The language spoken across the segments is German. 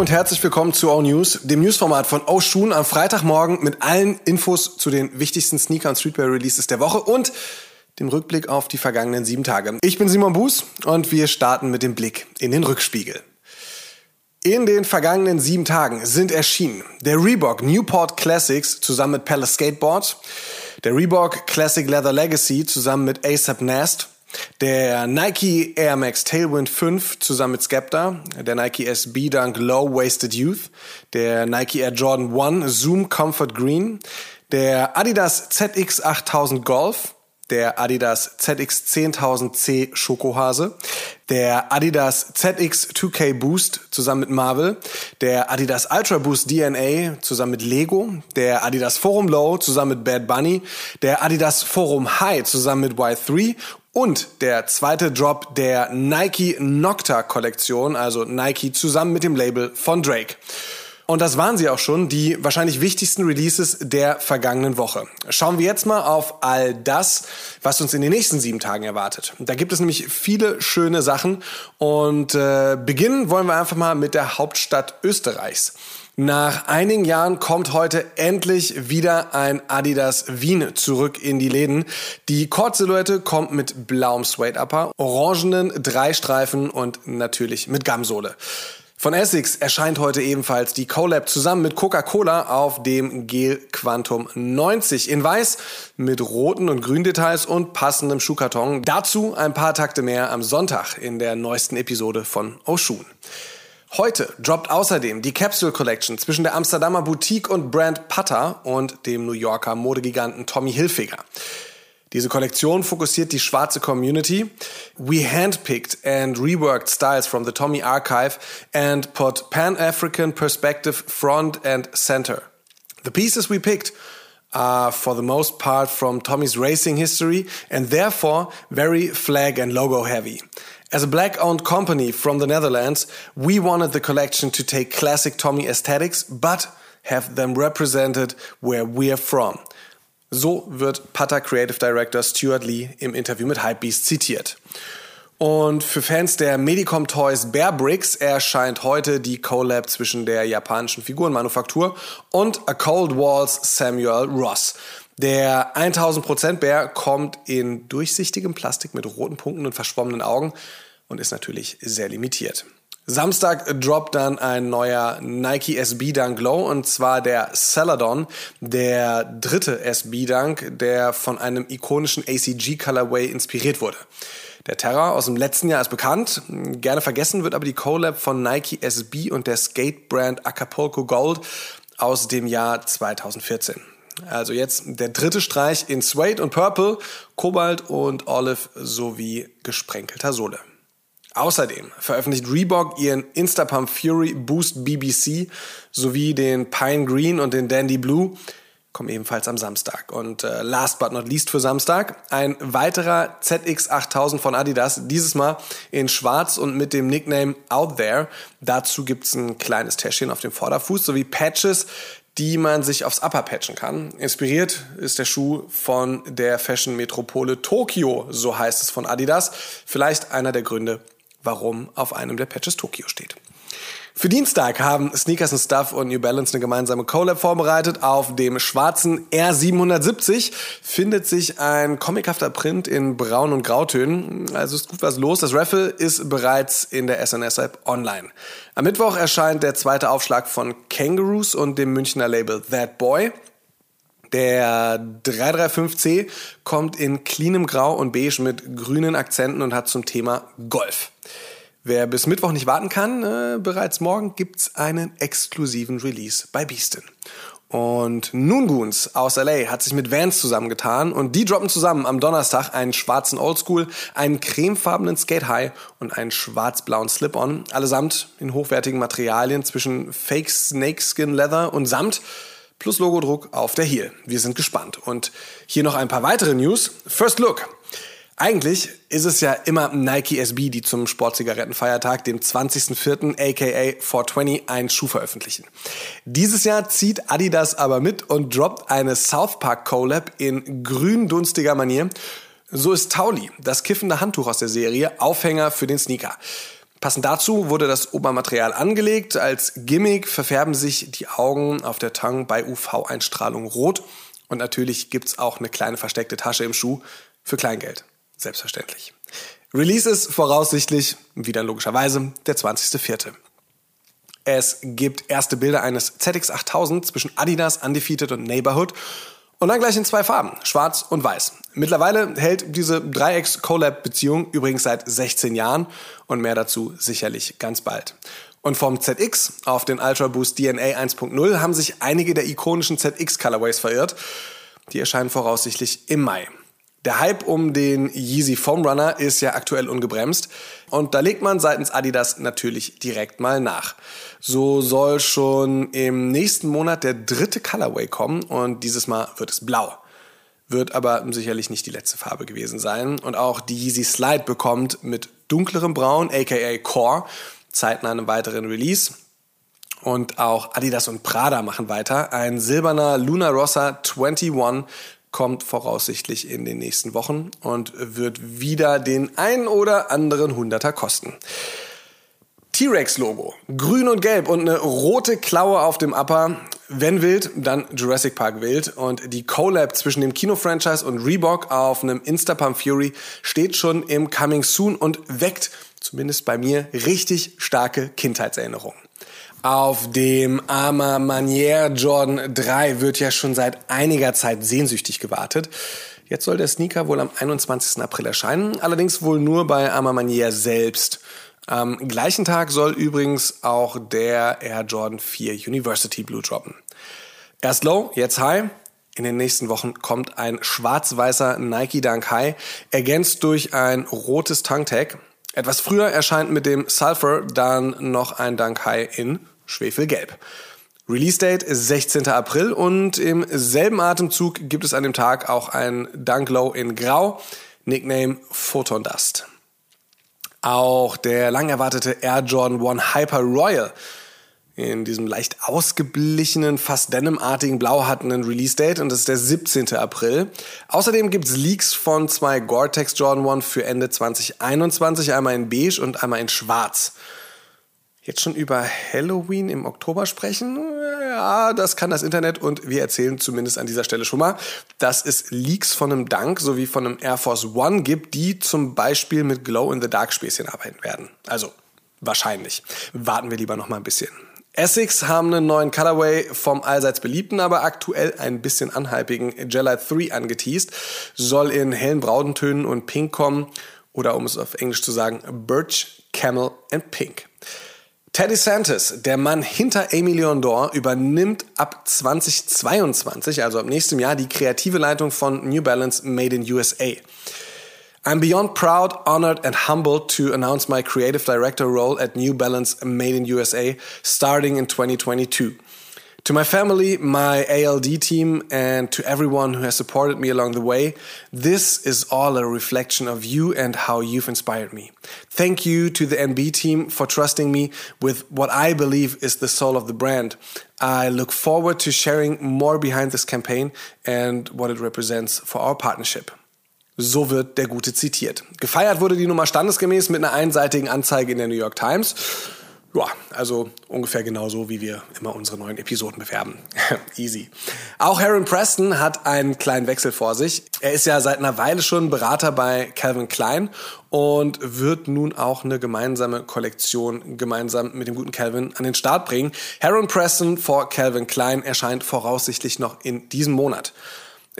Und herzlich willkommen zu O News, dem Newsformat von O Shoon am Freitagmorgen mit allen Infos zu den wichtigsten Sneaker- und Streetwear-Releases der Woche und dem Rückblick auf die vergangenen sieben Tage. Ich bin Simon Buß und wir starten mit dem Blick in den Rückspiegel. In den vergangenen sieben Tagen sind erschienen der Reebok Newport Classics zusammen mit Palace Skateboard, der Reebok Classic Leather Legacy zusammen mit ASAP Nast, der Nike Air Max Tailwind 5 zusammen mit Skepta, der Nike SB Dunk Low Wasted Youth, der Nike Air Jordan 1 Zoom Comfort Green, der Adidas ZX 8000 Golf, der Adidas ZX 10000C Schokohase, der Adidas ZX 2K Boost zusammen mit Marvel, der Adidas Ultra Boost DNA zusammen mit Lego, der Adidas Forum Low zusammen mit Bad Bunny, der Adidas Forum High zusammen mit Y3 und der zweite Drop der Nike Nocta Kollektion, also Nike zusammen mit dem Label von Drake. Und das waren sie auch schon, die wahrscheinlich wichtigsten Releases der vergangenen Woche. Schauen wir jetzt mal auf all das, was uns in den nächsten sieben Tagen erwartet. Da gibt es nämlich viele schöne Sachen und äh, beginnen wollen wir einfach mal mit der Hauptstadt Österreichs. Nach einigen Jahren kommt heute endlich wieder ein Adidas Wien zurück in die Läden. Die Cord-Silhouette kommt mit blauem Suede-Upper, orangenen Dreistreifen und natürlich mit Gamsohle. Von Essex erscheint heute ebenfalls die Collab zusammen mit Coca-Cola auf dem Gel Quantum 90 in weiß mit roten und grünen Details und passendem Schuhkarton. Dazu ein paar Takte mehr am Sonntag in der neuesten Episode von Oshun. Heute droppt außerdem die Capsule Collection zwischen der Amsterdamer Boutique und Brand Putter und dem New Yorker Modegiganten Tommy Hilfiger. Diese Kollektion fokussiert die schwarze Community. We handpicked and reworked styles from the Tommy archive and put Pan-African perspective front and center. The pieces we picked are for the most part from Tommy's racing history and therefore very flag and logo heavy. As a black owned company from the Netherlands, we wanted the collection to take classic Tommy aesthetics, but have them represented where we're from. So wird Pata Creative Director Stuart Lee im Interview mit Hypebeast zitiert. Und für Fans der Medicom Toys Bear Bricks erscheint heute die Collab zwischen der japanischen Figurenmanufaktur und A Cold Walls Samuel Ross. Der 1000% Bär kommt in durchsichtigem Plastik mit roten Punkten und verschwommenen Augen und ist natürlich sehr limitiert. Samstag droppt dann ein neuer Nike SB Dunk Low und zwar der Celadon, der dritte SB Dunk, der von einem ikonischen ACG Colorway inspiriert wurde. Der Terror aus dem letzten Jahr ist bekannt. Gerne vergessen wird aber die Collab von Nike SB und der Skate-Brand Acapulco Gold aus dem Jahr 2014. Also jetzt der dritte Streich in Suede und Purple, Kobalt und Olive sowie gesprenkelter Sohle. Außerdem veröffentlicht Reebok ihren Instapump Fury Boost BBC sowie den Pine Green und den Dandy Blue kommen ebenfalls am Samstag. Und äh, last but not least für Samstag ein weiterer ZX8000 von Adidas, dieses Mal in schwarz und mit dem Nickname Out There. Dazu gibt's ein kleines Täschchen auf dem Vorderfuß sowie Patches, die man sich aufs Upper patchen kann. Inspiriert ist der Schuh von der Fashion-Metropole Tokio, so heißt es von Adidas. Vielleicht einer der Gründe, warum auf einem der Patches Tokio steht. Für Dienstag haben Sneakers and Stuff und New Balance eine gemeinsame Collab vorbereitet. Auf dem schwarzen R770 findet sich ein comichafter Print in Braun- und Grautönen. Also ist gut was los. Das Raffle ist bereits in der SNS-App online. Am Mittwoch erscheint der zweite Aufschlag von Kangaroos und dem Münchner Label That Boy. Der 335C kommt in cleanem Grau und Beige mit grünen Akzenten und hat zum Thema Golf. Wer bis Mittwoch nicht warten kann, äh, bereits morgen gibt's einen exklusiven Release bei Beastin. Und Noongoons aus LA hat sich mit Vans zusammengetan und die droppen zusammen am Donnerstag einen schwarzen Oldschool, einen cremefarbenen Skate High und einen schwarz-blauen Slip-On, allesamt in hochwertigen Materialien zwischen Fake Snakeskin Leather und Samt plus Logodruck auf der Heel. Wir sind gespannt. Und hier noch ein paar weitere News. First Look. Eigentlich ist es ja immer Nike SB, die zum Sportzigarettenfeiertag, dem 20.04. aka 420, einen Schuh veröffentlichen. Dieses Jahr zieht Adidas aber mit und droppt eine South Park Collab in grün-dunstiger Manier. So ist Tauli, das kiffende Handtuch aus der Serie, Aufhänger für den Sneaker. Passend dazu wurde das Obermaterial angelegt. Als Gimmick verfärben sich die Augen auf der Tongue bei UV-Einstrahlung rot. Und natürlich gibt's auch eine kleine versteckte Tasche im Schuh für Kleingeld. Selbstverständlich. Release ist voraussichtlich, wieder logischerweise, der 20.04. Es gibt erste Bilder eines ZX8000 zwischen Adidas, Undefeated und Neighborhood und dann gleich in zwei Farben, schwarz und weiß. Mittlerweile hält diese Dreiecks-Collab-Beziehung übrigens seit 16 Jahren und mehr dazu sicherlich ganz bald. Und vom ZX auf den Ultra Boost DNA 1.0 haben sich einige der ikonischen ZX Colorways verirrt. Die erscheinen voraussichtlich im Mai. Der Hype um den Yeezy Foam Runner ist ja aktuell ungebremst und da legt man seitens Adidas natürlich direkt mal nach. So soll schon im nächsten Monat der dritte Colorway kommen und dieses Mal wird es blau. Wird aber sicherlich nicht die letzte Farbe gewesen sein und auch die Yeezy Slide bekommt mit dunklerem Braun, aka Core, zeitnah einen weiteren Release. Und auch Adidas und Prada machen weiter. Ein silberner Luna Rossa 21 kommt voraussichtlich in den nächsten Wochen und wird wieder den ein oder anderen Hunderter kosten. T-Rex-Logo, grün und gelb und eine rote Klaue auf dem Upper. Wenn wild, dann Jurassic Park wild. Und die Collab zwischen dem Kino-Franchise und Reebok auf einem Instapump Fury steht schon im Coming Soon und weckt, zumindest bei mir, richtig starke Kindheitserinnerungen. Auf dem Arma Manier Jordan 3 wird ja schon seit einiger Zeit sehnsüchtig gewartet. Jetzt soll der Sneaker wohl am 21. April erscheinen, allerdings wohl nur bei Arma Manier selbst. Am gleichen Tag soll übrigens auch der Air Jordan 4 University Blue droppen. Erst low, jetzt high. In den nächsten Wochen kommt ein schwarz-weißer Nike Dunk High, ergänzt durch ein rotes Tongue Tag. Etwas früher erscheint mit dem Sulfur dann noch ein Dunk High in Schwefelgelb. Release Date ist 16. April und im selben Atemzug gibt es an dem Tag auch ein Dunk Low in Grau, Nickname Photon Dust. Auch der lang erwartete Air Jordan 1 Hyper Royal in diesem leicht ausgeblichenen, fast denimartigen Blau hat einen Release-Date und das ist der 17. April. Außerdem gibt's Leaks von zwei Gore-Tex Jordan 1 für Ende 2021, einmal in beige und einmal in schwarz. Jetzt schon über Halloween im Oktober sprechen? Ja, das kann das Internet und wir erzählen zumindest an dieser Stelle schon mal, dass es Leaks von einem Dunk sowie von einem Air Force One gibt, die zum Beispiel mit Glow-in-the-Dark-Späßchen arbeiten werden. Also wahrscheinlich. Warten wir lieber noch mal ein bisschen. Essex haben einen neuen Colorway vom allseits beliebten, aber aktuell ein bisschen anhypigen Gelite 3 angeteased. Soll in hellen Braudentönen und Pink kommen oder um es auf Englisch zu sagen, Birch, Camel and Pink. Teddy Santis, der Mann hinter Amy Leondor, übernimmt ab 2022, also ab nächstem Jahr, die kreative Leitung von New Balance Made in USA. I'm beyond proud, honored, and humbled to announce my creative director role at New Balance Made in USA starting in 2022. To my family, my ALD team, and to everyone who has supported me along the way, this is all a reflection of you and how you've inspired me. Thank you to the NB team for trusting me with what I believe is the soul of the brand. I look forward to sharing more behind this campaign and what it represents for our partnership. So wird der Gute zitiert. Gefeiert wurde die Nummer standesgemäß mit einer einseitigen Anzeige in der New York Times. Ja, also ungefähr genauso, wie wir immer unsere neuen Episoden bewerben. Easy. Auch Aaron Preston hat einen kleinen Wechsel vor sich. Er ist ja seit einer Weile schon Berater bei Calvin Klein und wird nun auch eine gemeinsame Kollektion gemeinsam mit dem guten Calvin an den Start bringen. Aaron Preston vor Calvin Klein erscheint voraussichtlich noch in diesem Monat.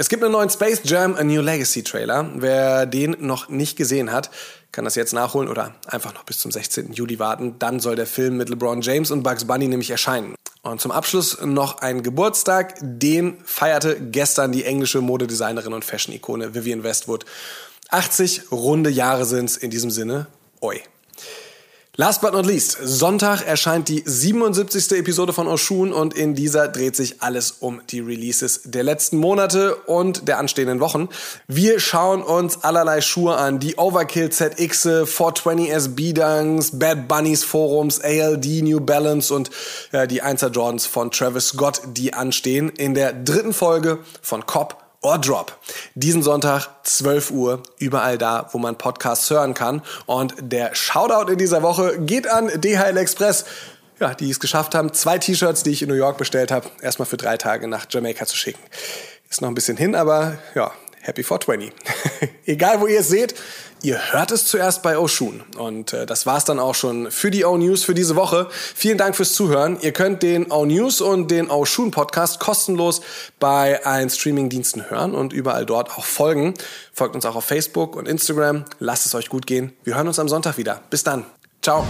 Es gibt einen neuen Space Jam A New Legacy Trailer. Wer den noch nicht gesehen hat, kann das jetzt nachholen oder einfach noch bis zum 16. Juli warten. Dann soll der Film mit LeBron James und Bugs Bunny nämlich erscheinen. Und zum Abschluss noch ein Geburtstag. Den feierte gestern die englische Modedesignerin und Fashion-Ikone Vivienne Westwood. 80 runde Jahre sind's in diesem Sinne. Oi. Last but not least, Sonntag erscheint die 77. Episode von Oshun und in dieser dreht sich alles um die Releases der letzten Monate und der anstehenden Wochen. Wir schauen uns allerlei Schuhe an, die Overkill ZX, 420 SB Dunks, Bad Bunnies Forums, ALD, New Balance und äh, die 1er Jordans von Travis Scott, die anstehen in der dritten Folge von Cop Ohrdrop. Diesen Sonntag 12 Uhr, überall da, wo man Podcasts hören kann. Und der Shoutout in dieser Woche geht an DHL Express. Ja, die es geschafft haben, zwei T-Shirts, die ich in New York bestellt habe, erstmal für drei Tage nach Jamaika zu schicken. Ist noch ein bisschen hin, aber ja, Happy 420. Egal, wo ihr es seht, ihr hört es zuerst bei Oshun. Und äh, das war's dann auch schon für die O-News für diese Woche. Vielen Dank fürs Zuhören. Ihr könnt den O-News und den Oshun Podcast kostenlos bei allen Streaming-Diensten hören und überall dort auch folgen. Folgt uns auch auf Facebook und Instagram. Lasst es euch gut gehen. Wir hören uns am Sonntag wieder. Bis dann. Ciao.